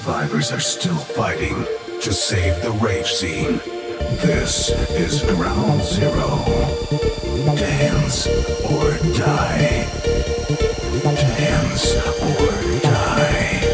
survivors are still fighting to save the rave scene. This is Ground Zero. Dance or die. Dance or die.